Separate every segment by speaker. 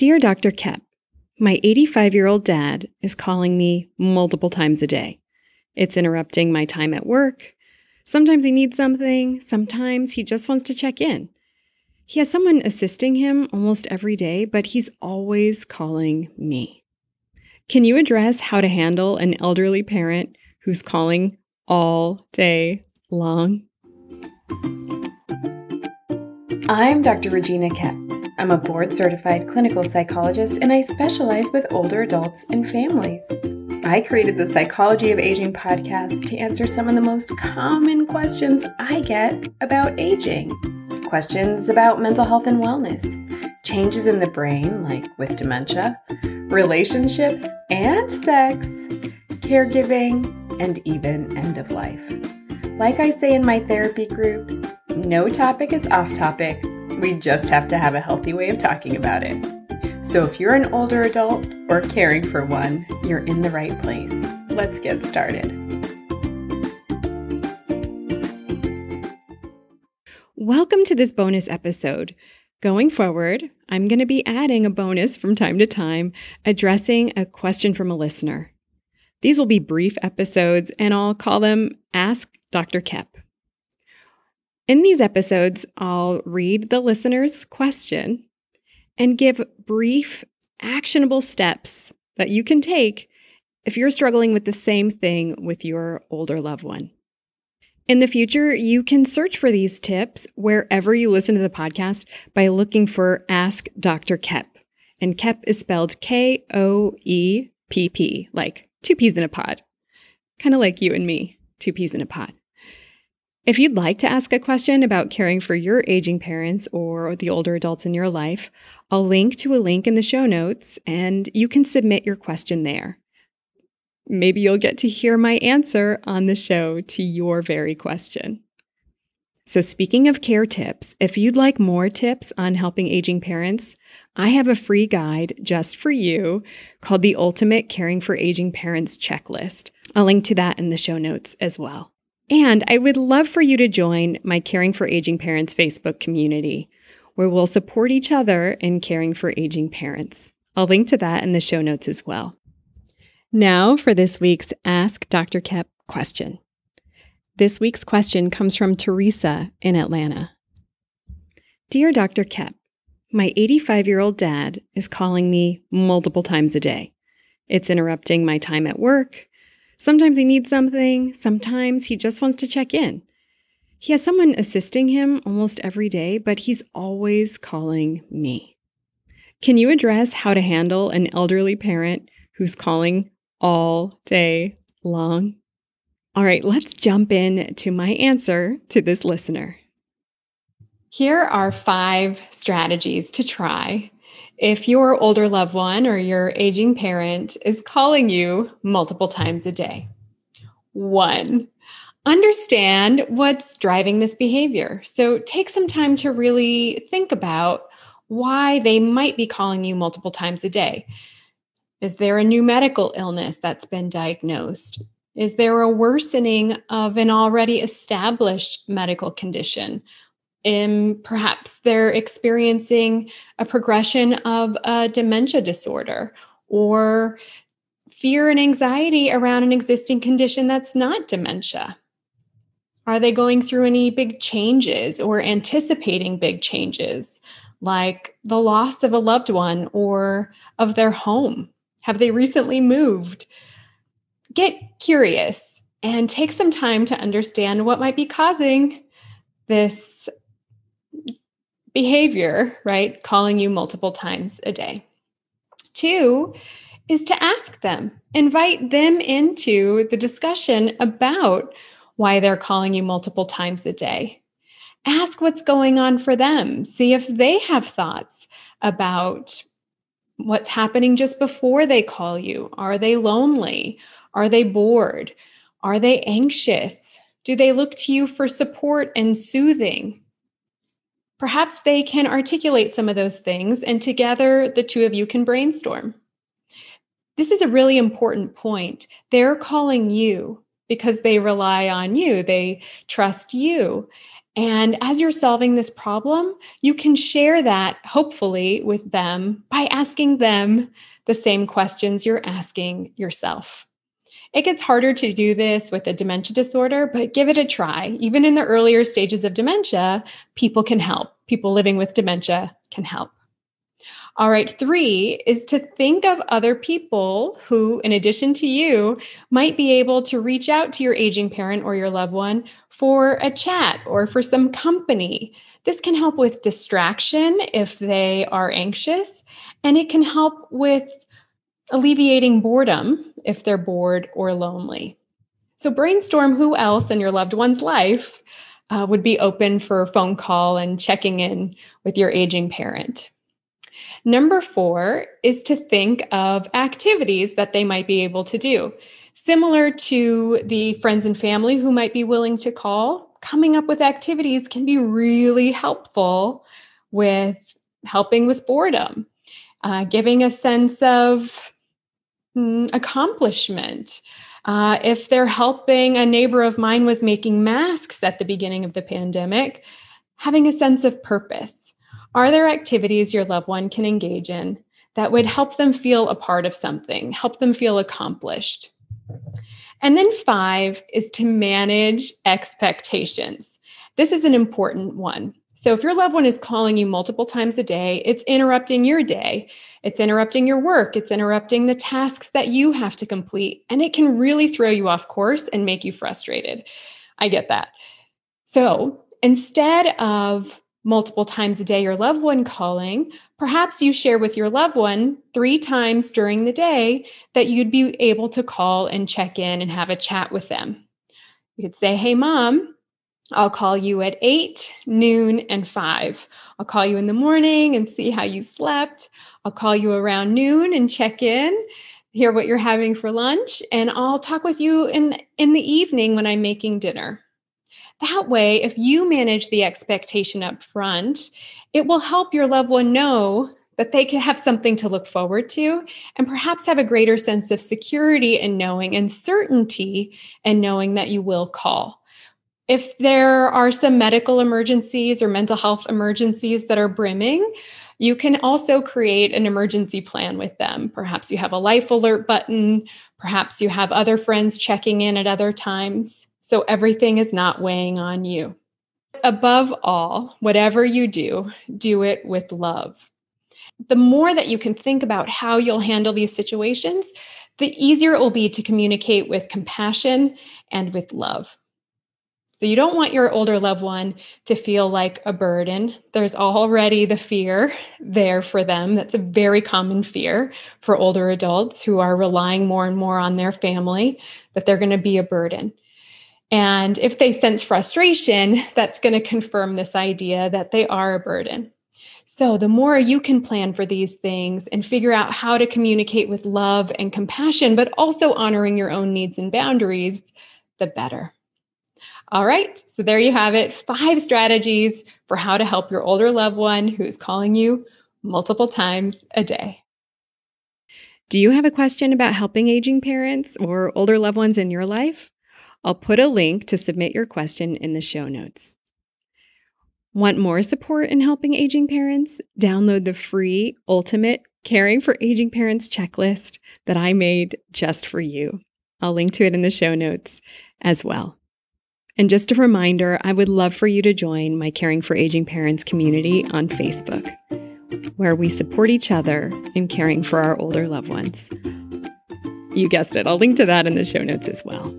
Speaker 1: Dear Dr. Koepp, my 85 year old dad is calling me multiple times a day. It's interrupting my time at work. Sometimes he needs something, sometimes he just wants to check in. He has someone assisting him almost every day, but he's always calling me. Can you address how to handle an elderly parent who's calling all day long?
Speaker 2: I'm Dr. Regina Koepp. I'm a board certified clinical psychologist and I specialize with older adults and families. I created the Psychology of Aging podcast to answer some of the most common questions I get about aging questions about mental health and wellness, changes in the brain, like with dementia, relationships and sex, caregiving, and even end of life. Like I say in my therapy groups, no topic is off topic. We just have to have a healthy way of talking about it. So if you're an older adult or caring for one, you're in the right place. Let's get started.
Speaker 1: Welcome to this bonus episode. Going forward, I'm going to be adding a bonus from time to time addressing a question from a listener. These will be brief episodes, and I'll call them Ask Dr. Koepp. In these episodes, I'll read the listener's question and give brief, actionable steps that you can take if you're struggling with the same thing with your older loved one. In the future, you can search for these tips wherever you listen to the podcast by looking for Ask Dr. Koepp. And Koepp is spelled K O E P P, like two peas in a pod. Kind of like you and me, two peas in a pod. If you'd like to ask a question about caring for your aging parents or the older adults in your life, I'll link to a link in the show notes and you can submit your question there. Maybe you'll get to hear my answer on the show to your very question. So, speaking of care tips, if you'd like more tips on helping aging parents, I have a free guide just for you called the Ultimate Caring for Aging Parents Checklist. I'll link to that in the show notes as well. And I would love for you to join my Caring for Aging Parents Facebook community, where we'll support each other in caring for aging parents. I'll link to that in the show notes as well. Now for this week's Ask Dr. Koepp question. This week's question comes from Theresa in Atlanta. Dear Dr. Koepp, my 85 year old dad is calling me multiple times a day. It's interrupting my time at work. Sometimes he needs something, sometimes he just wants to check in. He has someone assisting him almost every day, but he's always calling me. Can you address how to handle an elderly parent who's calling all day long? All right, let's jump in to my answer to this listener. Here are five strategies to try if your older loved one or your aging parent is calling you multiple times a day. One, understand what's driving this behavior. So take some time to really think about why they might be calling you multiple times a day. Is there a new medical illness that's been diagnosed? Is there a worsening of an already established medical condition? And perhaps they're experiencing a progression of a dementia disorder or fear and anxiety around an existing condition that's not dementia. Are they going through any big changes or anticipating big changes, like the loss of a loved one or of their home? Have they recently moved? Get curious and take some time to understand what might be causing this behavior, right? Calling you multiple times a day. Two is to ask them, invite them into the discussion about why they're calling you multiple times a day. Ask what's going on for them. See if they have thoughts about what's happening just before they call you. Are they lonely? Are they bored? Are they anxious? Do they look to you for support and soothing? Perhaps they can articulate some of those things, and together the two of you can brainstorm. This is a really important point. They're calling you because they rely on you, they trust you. And as you're solving this problem, you can share that hopefully with them by asking them the same questions you're asking yourself. It gets harder to do this with a dementia disorder, but give it a try. Even in the earlier stages of dementia, people can help. People living with dementia can help. All right, three is to think of other people who, in addition to you, might be able to reach out to your aging parent or your loved one for a chat or for some company. This can help with distraction if they are anxious, and it can help with alleviating boredom if they're bored or lonely. So, brainstorm who else in your loved one's life uh, would be open for a phone call and checking in with your aging parent. Number four is to think of activities that they might be able to do. Similar to the friends and family who might be willing to call, coming up with activities can be really helpful with helping with boredom, uh, giving a sense of accomplishment. Uh, if they're helping, a neighbor of mine was making masks at the beginning of the pandemic, having a sense of purpose. Are there activities your loved one can engage in that would help them feel a part of something, help them feel accomplished? And then five is to manage expectations. This is an important one. So, if your loved one is calling you multiple times a day, it's interrupting your day, it's interrupting your work, it's interrupting the tasks that you have to complete, and it can really throw you off course and make you frustrated. I get that. So, instead of multiple times a day your loved one calling, perhaps you share with your loved one three times during the day that you'd be able to call and check in and have a chat with them. You could say, Hey, mom, I'll call you at eight, noon, and five. I'll call you in the morning and see how you slept. I'll call you around noon and check in, hear what you're having for lunch, and I'll talk with you in, in the evening when I'm making dinner. That way, if you manage the expectation up front, it will help your loved one know that they can have something to look forward to and perhaps have a greater sense of security and knowing and certainty and knowing that you will call. If there are some medical emergencies or mental health emergencies that are brimming, you can also create an emergency plan with them. Perhaps you have a life alert button, perhaps you have other friends checking in at other times. So everything is not weighing on you. Above all, whatever you do, do it with love. The more that you can think about how you'll handle these situations, the easier it will be to communicate with compassion and with love. So, you don't want your older loved one to feel like a burden. There's already the fear there for them. That's a very common fear for older adults who are relying more and more on their family, that they're going to be a burden. And if they sense frustration, that's going to confirm this idea that they are a burden. So, the more you can plan for these things and figure out how to communicate with love and compassion, but also honoring your own needs and boundaries, the better. All right, so there you have it five strategies for how to help your older loved one who is calling you multiple times a day.
Speaker 3: Do you have a question about helping aging parents or older loved ones in your life? I'll put a link to submit your question in the show notes. Want more support in helping aging parents? Download the free Ultimate Caring for Aging Parents checklist that I made just for you. I'll link to it in the show notes as well. And just a reminder, I would love for you to join my Caring for Aging Parents community on Facebook, where we support each other in caring for our older loved ones. You guessed it, I'll link to that in the show notes as well.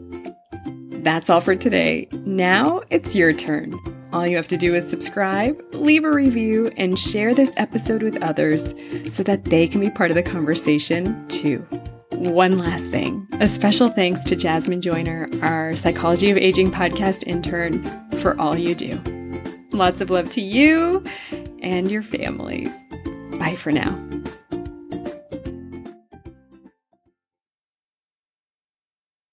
Speaker 3: That's all for today. Now it's your turn. All you have to do is subscribe, leave a review, and share this episode with others so that they can be part of the conversation too. One last thing a special thanks to Jasmine Joyner, our Psychology of Aging podcast intern, for all you do. Lots of love to you and your families. Bye for now.